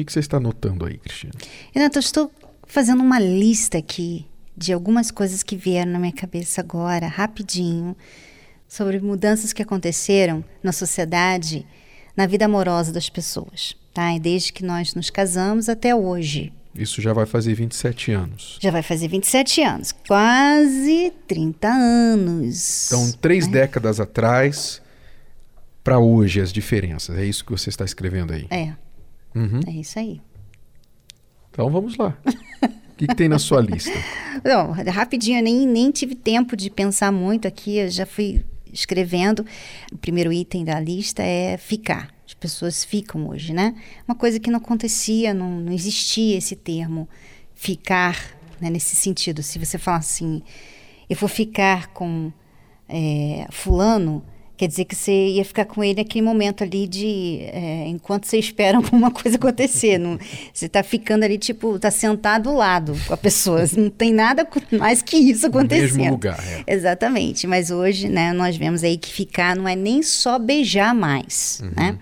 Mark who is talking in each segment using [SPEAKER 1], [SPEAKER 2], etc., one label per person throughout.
[SPEAKER 1] que, que você está notando aí, Cristina?
[SPEAKER 2] Renato, eu estou fazendo uma lista aqui de algumas coisas que vieram na minha cabeça agora, rapidinho, sobre mudanças que aconteceram na sociedade, na vida amorosa das pessoas, tá? E desde que nós nos casamos até hoje.
[SPEAKER 1] Isso já vai fazer 27 anos.
[SPEAKER 2] Já vai fazer 27 anos, quase 30 anos.
[SPEAKER 1] Então, três né? décadas atrás para hoje as diferenças. É isso que você está escrevendo aí.
[SPEAKER 2] É. Uhum. É isso aí.
[SPEAKER 1] Então vamos lá. O que, que, tem na sua lista?
[SPEAKER 2] Não, rapidinho, eu nem, nem tive tempo de pensar muito aqui, eu já fui escrevendo. O primeiro item da lista é ficar. As pessoas ficam hoje, né? Uma coisa que não acontecia, não, não existia esse termo ficar, né, nesse sentido. Se você falar assim, eu vou ficar com é, fulano, Quer dizer que você ia ficar com ele naquele momento ali de. É, enquanto você espera alguma coisa acontecer. não, você está ficando ali, tipo, está sentado ao lado com a pessoa. Não tem nada mais que isso acontecendo. No
[SPEAKER 1] mesmo lugar, é.
[SPEAKER 2] Exatamente. Mas hoje, né, nós vemos aí que ficar não é nem só beijar mais, uhum. né?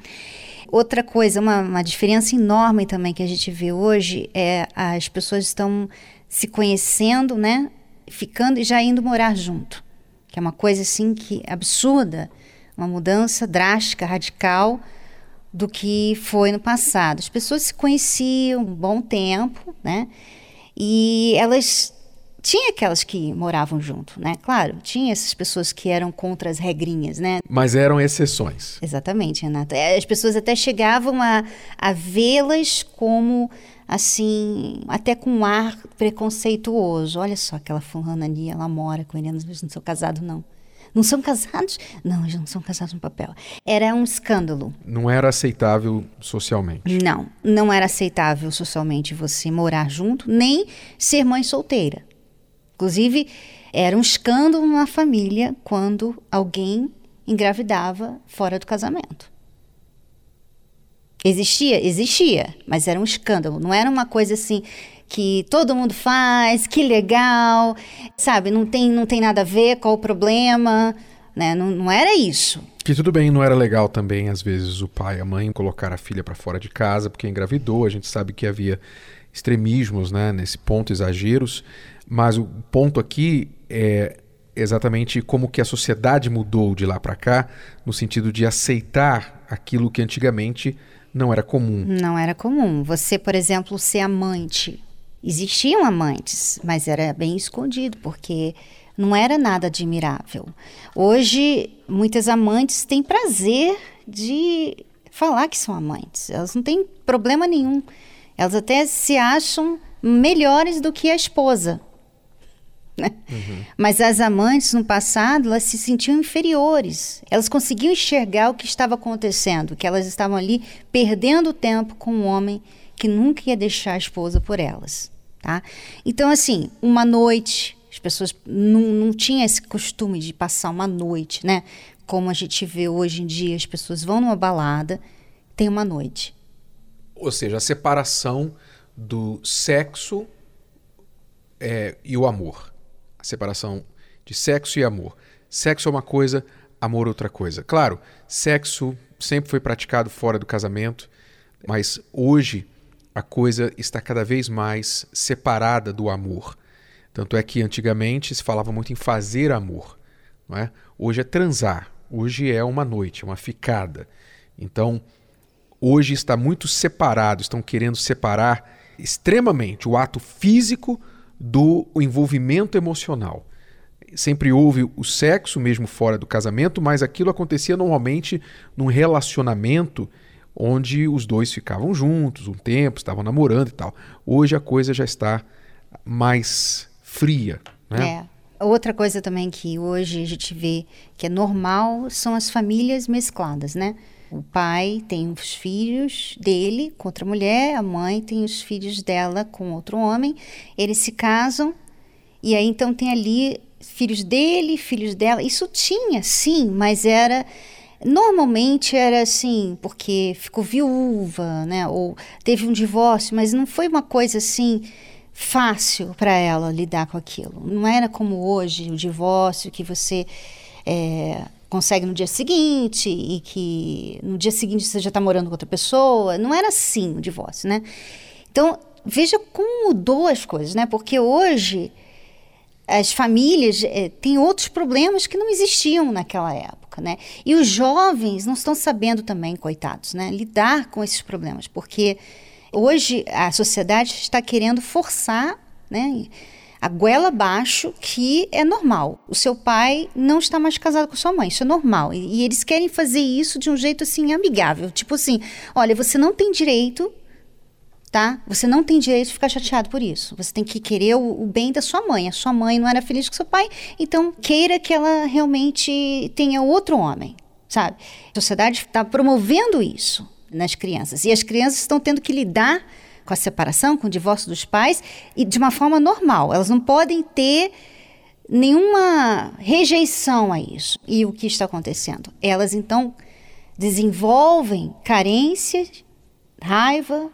[SPEAKER 2] Outra coisa, uma, uma diferença enorme também que a gente vê hoje é as pessoas estão se conhecendo, né? Ficando e já indo morar junto. Que é uma coisa assim que absurda uma mudança drástica, radical do que foi no passado. As pessoas se conheciam um bom tempo, né? E elas tinha aquelas que moravam junto, né? Claro, tinha essas pessoas que eram contra as regrinhas, né?
[SPEAKER 1] Mas eram exceções.
[SPEAKER 2] Exatamente, Renata. É, as pessoas até chegavam a, a vê-las como, assim, até com um ar preconceituoso. Olha só aquela fulana ali, ela mora com ele, não sou casado, não. Não são casados? Não, eles não são casados no papel. Era um escândalo.
[SPEAKER 1] Não era aceitável socialmente?
[SPEAKER 2] Não, não era aceitável socialmente você morar junto, nem ser mãe solteira. Inclusive, era um escândalo na família quando alguém engravidava fora do casamento. Existia? Existia, mas era um escândalo. Não era uma coisa assim que todo mundo faz, que legal, sabe? Não tem, não tem nada a ver, qual o problema, né? Não, não era isso.
[SPEAKER 1] Que tudo bem, não era legal também, às vezes, o pai e a mãe colocar a filha para fora de casa porque engravidou. A gente sabe que havia extremismos, né? Nesse ponto, exageros. Mas o ponto aqui é exatamente como que a sociedade mudou de lá para cá, no sentido de aceitar aquilo que antigamente não era comum.
[SPEAKER 2] Não era comum. Você, por exemplo, ser amante Existiam amantes, mas era bem escondido, porque não era nada admirável. Hoje, muitas amantes têm prazer de falar que são amantes. Elas não têm problema nenhum. Elas até se acham melhores do que a esposa. Né? Uhum. Mas as amantes no passado, elas se sentiam inferiores. Elas conseguiam enxergar o que estava acontecendo, que elas estavam ali perdendo tempo com um homem que nunca ia deixar a esposa por elas. Tá? Então, assim, uma noite, as pessoas não, não tinham esse costume de passar uma noite, né? Como a gente vê hoje em dia, as pessoas vão numa balada, tem uma noite.
[SPEAKER 1] Ou seja, a separação do sexo é, e o amor. Separação de sexo e amor. Sexo é uma coisa, amor é outra coisa. Claro, sexo sempre foi praticado fora do casamento, mas hoje a coisa está cada vez mais separada do amor. Tanto é que antigamente se falava muito em fazer amor. Não é? Hoje é transar, hoje é uma noite, uma ficada. Então, hoje está muito separado, estão querendo separar extremamente o ato físico do envolvimento emocional. Sempre houve o sexo, mesmo fora do casamento, mas aquilo acontecia normalmente num relacionamento onde os dois ficavam juntos um tempo, estavam namorando e tal. Hoje a coisa já está mais fria, né?
[SPEAKER 2] É. Outra coisa também que hoje a gente vê que é normal são as famílias mescladas, né? O pai tem os filhos dele com outra mulher, a mãe tem os filhos dela com outro homem. Eles se casam e aí então tem ali filhos dele, filhos dela. Isso tinha, sim, mas era Normalmente era assim, porque ficou viúva, né? Ou teve um divórcio, mas não foi uma coisa assim fácil para ela lidar com aquilo. Não era como hoje o divórcio que você é, consegue no dia seguinte e que no dia seguinte você já está morando com outra pessoa. Não era assim o divórcio, né? Então, veja como mudou as coisas, né? Porque hoje as famílias é, têm outros problemas que não existiam naquela época, né? E os jovens não estão sabendo também, coitados, né? Lidar com esses problemas, porque hoje a sociedade está querendo forçar, né? A goela abaixo que é normal. O seu pai não está mais casado com sua mãe, isso é normal. E, e, eles querem fazer isso de um jeito assim amigável, tipo assim, olha, você não tem direito, tá? Você não tem direito de ficar chateado por isso. Você tem que querer o, o bem da sua mãe. A sua mãe não era feliz com seu pai, então queira que ela realmente tenha outro homem, sabe? A sociedade está promovendo isso nas crianças e as crianças estão tendo que lidar com a separação, com o divórcio dos pais, e de uma forma normal. Elas não podem ter nenhuma rejeição a isso. E o que está acontecendo? Elas então desenvolvem carências, raiva,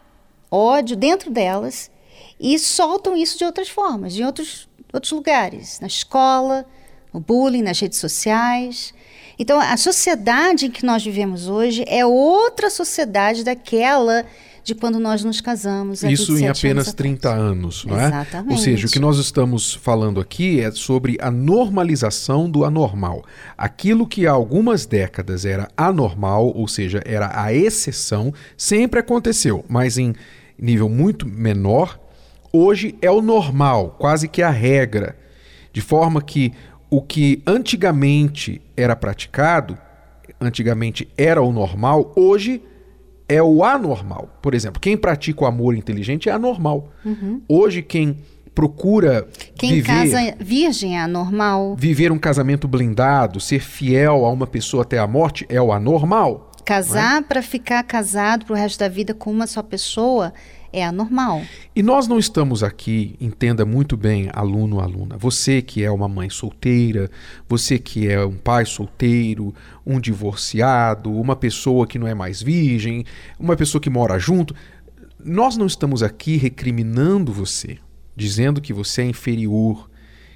[SPEAKER 2] ódio dentro delas e soltam isso de outras formas, de outros, outros lugares, na escola, no bullying, nas redes sociais. Então, a sociedade em que nós vivemos hoje é outra sociedade daquela de quando nós nos casamos.
[SPEAKER 1] Isso em apenas 30 anos, não é?
[SPEAKER 2] Exatamente.
[SPEAKER 1] Ou seja, o que nós estamos falando aqui é sobre a normalização do anormal. Aquilo que há algumas décadas era anormal, ou seja, era a exceção, sempre aconteceu, mas em nível muito menor. Hoje é o normal, quase que a regra. De forma que o que antigamente era praticado, antigamente era o normal, hoje é o anormal. Por exemplo, quem pratica o amor inteligente é anormal. Uhum. Hoje, quem procura
[SPEAKER 2] quem
[SPEAKER 1] viver,
[SPEAKER 2] casa virgem é anormal.
[SPEAKER 1] Viver um casamento blindado, ser fiel a uma pessoa até a morte é o anormal.
[SPEAKER 2] Casar é? para ficar casado pro resto da vida com uma só pessoa é anormal.
[SPEAKER 1] E nós não estamos aqui, entenda muito bem, aluno, aluna. Você que é uma mãe solteira, você que é um pai solteiro, um divorciado, uma pessoa que não é mais virgem, uma pessoa que mora junto. Nós não estamos aqui recriminando você, dizendo que você é inferior,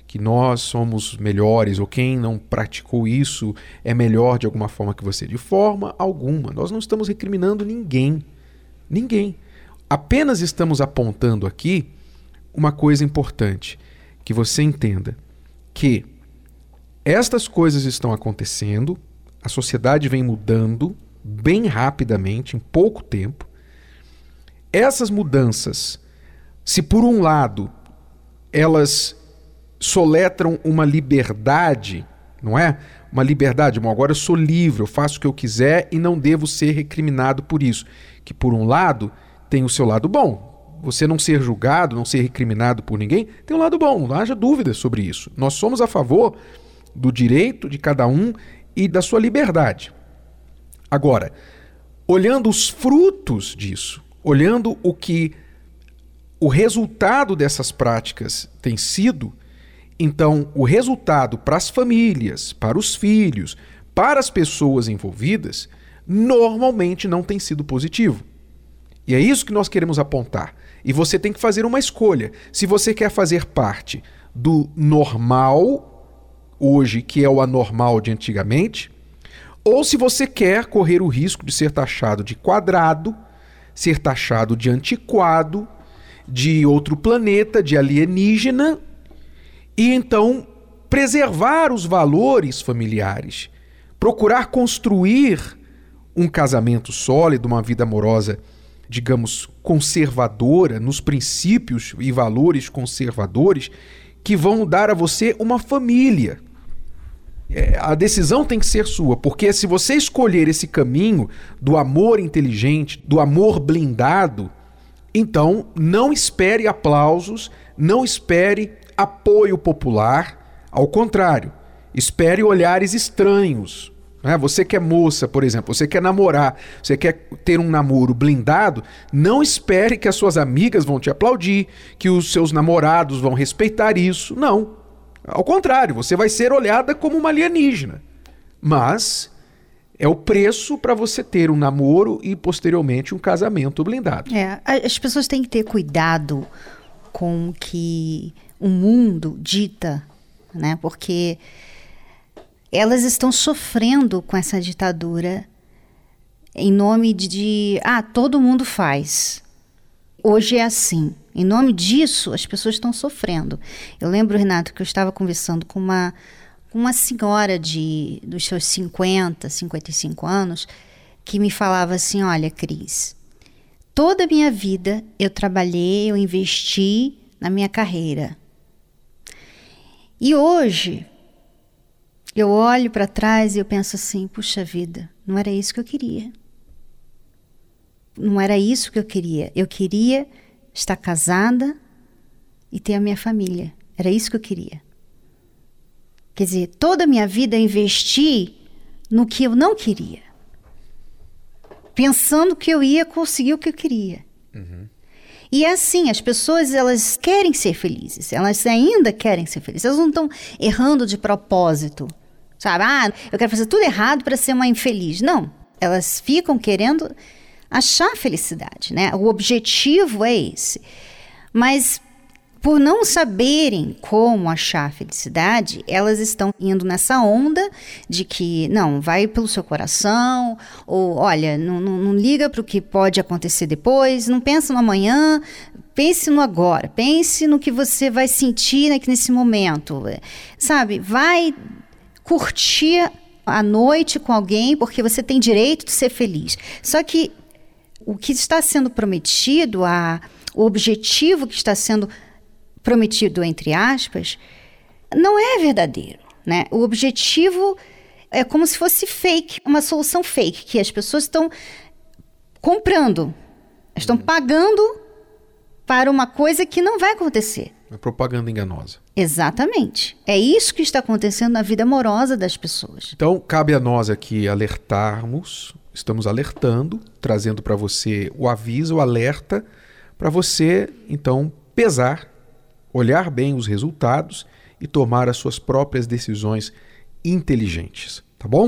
[SPEAKER 1] que nós somos melhores ou quem não praticou isso é melhor de alguma forma que você. De forma alguma. Nós não estamos recriminando ninguém. Ninguém. Apenas estamos apontando aqui uma coisa importante, que você entenda que estas coisas estão acontecendo, a sociedade vem mudando bem rapidamente, em pouco tempo. Essas mudanças, se por um lado elas soletram uma liberdade, não é? Uma liberdade, bom, agora eu sou livre, eu faço o que eu quiser e não devo ser recriminado por isso. Que por um lado tem o seu lado bom. Você não ser julgado, não ser recriminado por ninguém, tem um lado bom, não haja dúvida sobre isso. Nós somos a favor do direito de cada um e da sua liberdade. Agora, olhando os frutos disso, olhando o que o resultado dessas práticas tem sido, então o resultado para as famílias, para os filhos, para as pessoas envolvidas, normalmente não tem sido positivo. E é isso que nós queremos apontar. E você tem que fazer uma escolha. Se você quer fazer parte do normal, hoje, que é o anormal de antigamente, ou se você quer correr o risco de ser taxado de quadrado, ser taxado de antiquado, de outro planeta, de alienígena, e então preservar os valores familiares, procurar construir um casamento sólido, uma vida amorosa digamos, conservadora, nos princípios e valores conservadores que vão dar a você uma família. É, a decisão tem que ser sua, porque se você escolher esse caminho do amor inteligente, do amor blindado, então não espere aplausos, não espere apoio popular, ao contrário, espere olhares estranhos, né? Você que é moça, por exemplo, você quer namorar, você quer ter um namoro blindado, não espere que as suas amigas vão te aplaudir, que os seus namorados vão respeitar isso. Não. Ao contrário, você vai ser olhada como uma alienígena. Mas é o preço para você ter um namoro e posteriormente um casamento blindado.
[SPEAKER 2] É, as pessoas têm que ter cuidado com o que o mundo dita, né? Porque elas estão sofrendo com essa ditadura em nome de, ah, todo mundo faz. Hoje é assim. Em nome disso, as pessoas estão sofrendo. Eu lembro, Renato, que eu estava conversando com uma, uma senhora de dos seus 50, 55 anos, que me falava assim: Olha, Cris, toda a minha vida eu trabalhei, eu investi na minha carreira. E hoje eu olho para trás e eu penso assim: puxa vida, não era isso que eu queria. Não era isso que eu queria. Eu queria estar casada e ter a minha família. Era isso que eu queria. Quer dizer, toda a minha vida eu investi no que eu não queria. Pensando que eu ia conseguir o que eu queria. Uhum. E é assim, as pessoas elas querem ser felizes, elas ainda querem ser felizes, elas não estão errando de propósito, sabe? Ah, eu quero fazer tudo errado para ser uma infeliz. Não, elas ficam querendo achar felicidade, né? O objetivo é esse. Mas por não saberem como achar felicidade, elas estão indo nessa onda de que, não, vai pelo seu coração, ou olha, não, não, não liga para o que pode acontecer depois, não pensa no amanhã, pense no agora, pense no que você vai sentir aqui nesse momento, sabe? Vai curtir a noite com alguém porque você tem direito de ser feliz. Só que o que está sendo prometido, a, o objetivo que está sendo prometido, entre aspas, não é verdadeiro. Né? O objetivo é como se fosse fake, uma solução fake, que as pessoas estão comprando, estão uhum. pagando para uma coisa que não vai acontecer.
[SPEAKER 1] Uma propaganda enganosa.
[SPEAKER 2] Exatamente. É isso que está acontecendo na vida amorosa das pessoas.
[SPEAKER 1] Então, cabe a nós aqui alertarmos Estamos alertando, trazendo para você o aviso, o alerta, para você então pesar, olhar bem os resultados e tomar as suas próprias decisões inteligentes, tá bom?